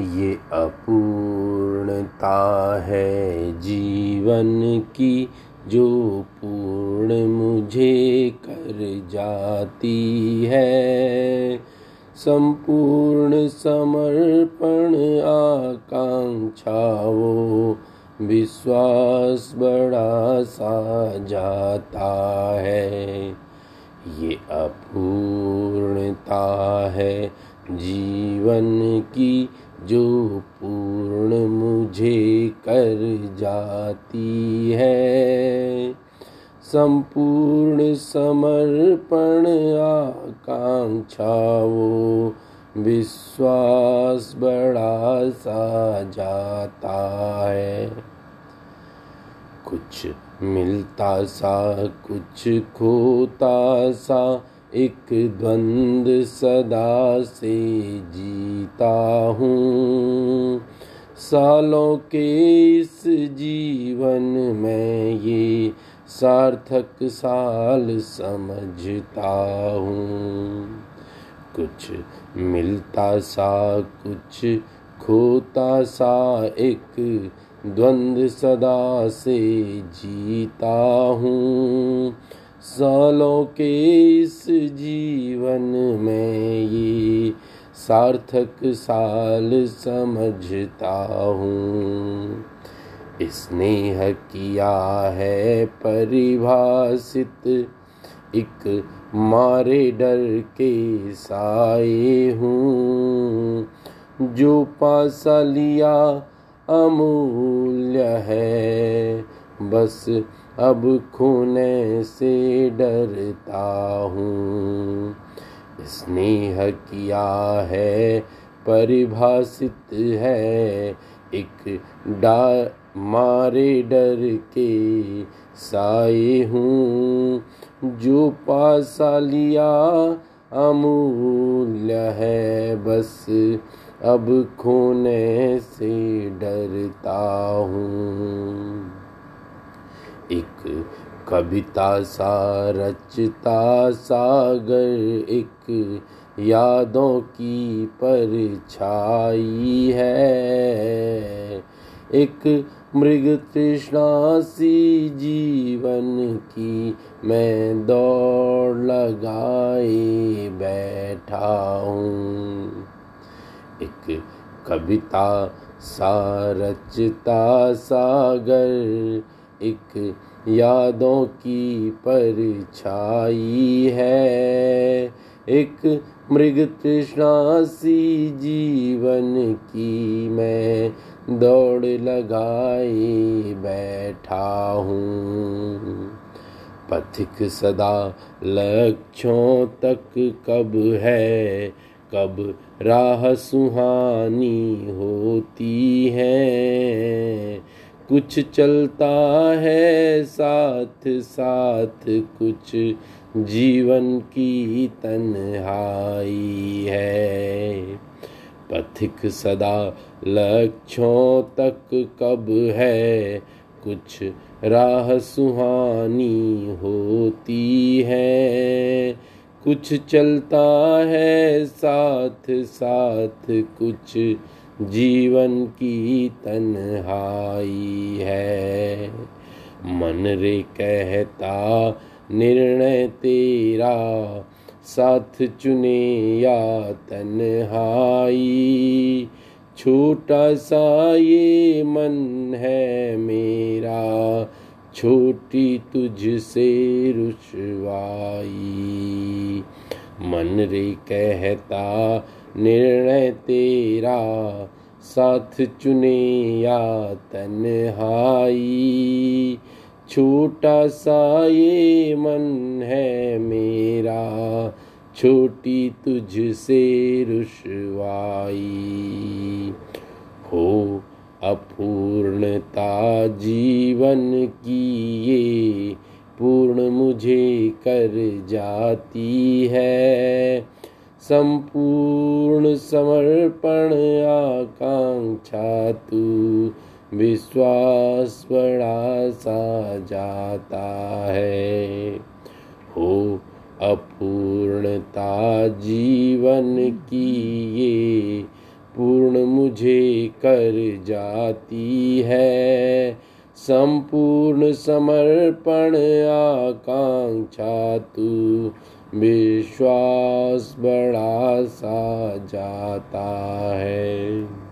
ये अपूर्णता है जीवन की, जो पूर्ण मुझे कर जाती है। संपूर्ण समर्पण आकांक्षा वो विश्वास बड़ा सा जाता है। ये अपूर्णता है जीवन की जो पूर्ण मुझे कर जाती है। संपूर्ण समर्पण आकांक्षा वो विश्वास बड़ा सा जाता है। कुछ मिलता सा, कुछ खोता सा एक द्वंद सदा से जीता हूँ। सालों के इस जीवन में ये सार्थक साल समझता हूँ। कुछ मिलता सा, कुछ खोता सा, एक द्वंद सदा से जीता हूँ। सालों के इस जीवन में ये सार्थक साल समझता हूँ। स्नेह किया है परिभाषित, एक मारे डर के साए हूँ। जो पासा लिया अमूल्य है, बस अब खोने से डरता हूँ। स्नेह किया है, परिभाषित है, एक डा मारे डर के साए हूँ। जो पासा लिया अमूल्य है, बस अब खोने से डरता हूँ। एक कविता सा, रचता सागर एक यादों की परछाई है। एक मृग तृष्णा सी जीवन की मैं दौड़ लगाए बैठा हूँ। एक कविता सा, रचता सागर एक यादों की परछाई है। एक मृग तृष्णा सी जीवन की मैं दौड़ लगाए बैठा हूँ। पथिक सदा लक्ष्यों तक कब है, कब राह सुहानी होती है। कुछ चलता है साथ साथ, कुछ जीवन की तन्हाई है। पथिक सदा लक्ष्यों तक कब है, कुछ राह सुहानी होती है। कुछ चलता है साथ साथ, कुछ जीवन की तन्हाई है। मन रे कहता, निर्णय तेरा, साथ चुने या तन्हाई। छोटा सा ये मन है मेरा, छोटी तुझसे रुशवाई मन रे कहता निर्णय तेरा साथ चुने या तन्हाई छोटा सा ये मन है मेरा, छोटी तुझसे रुशवाई। हो अपूर्णता जीवन की ये पूर्ण मुझे कर जाती है। संपूर्ण समर्पण आकांक्षा तू विश्वास बड़ा सा जाता है। हो अपूर्णता जीवन की ये पूर्ण मुझे कर जाती है। संपूर्ण समर्पण आकांक्षा तू विश्वास बड़ा सा जाता है।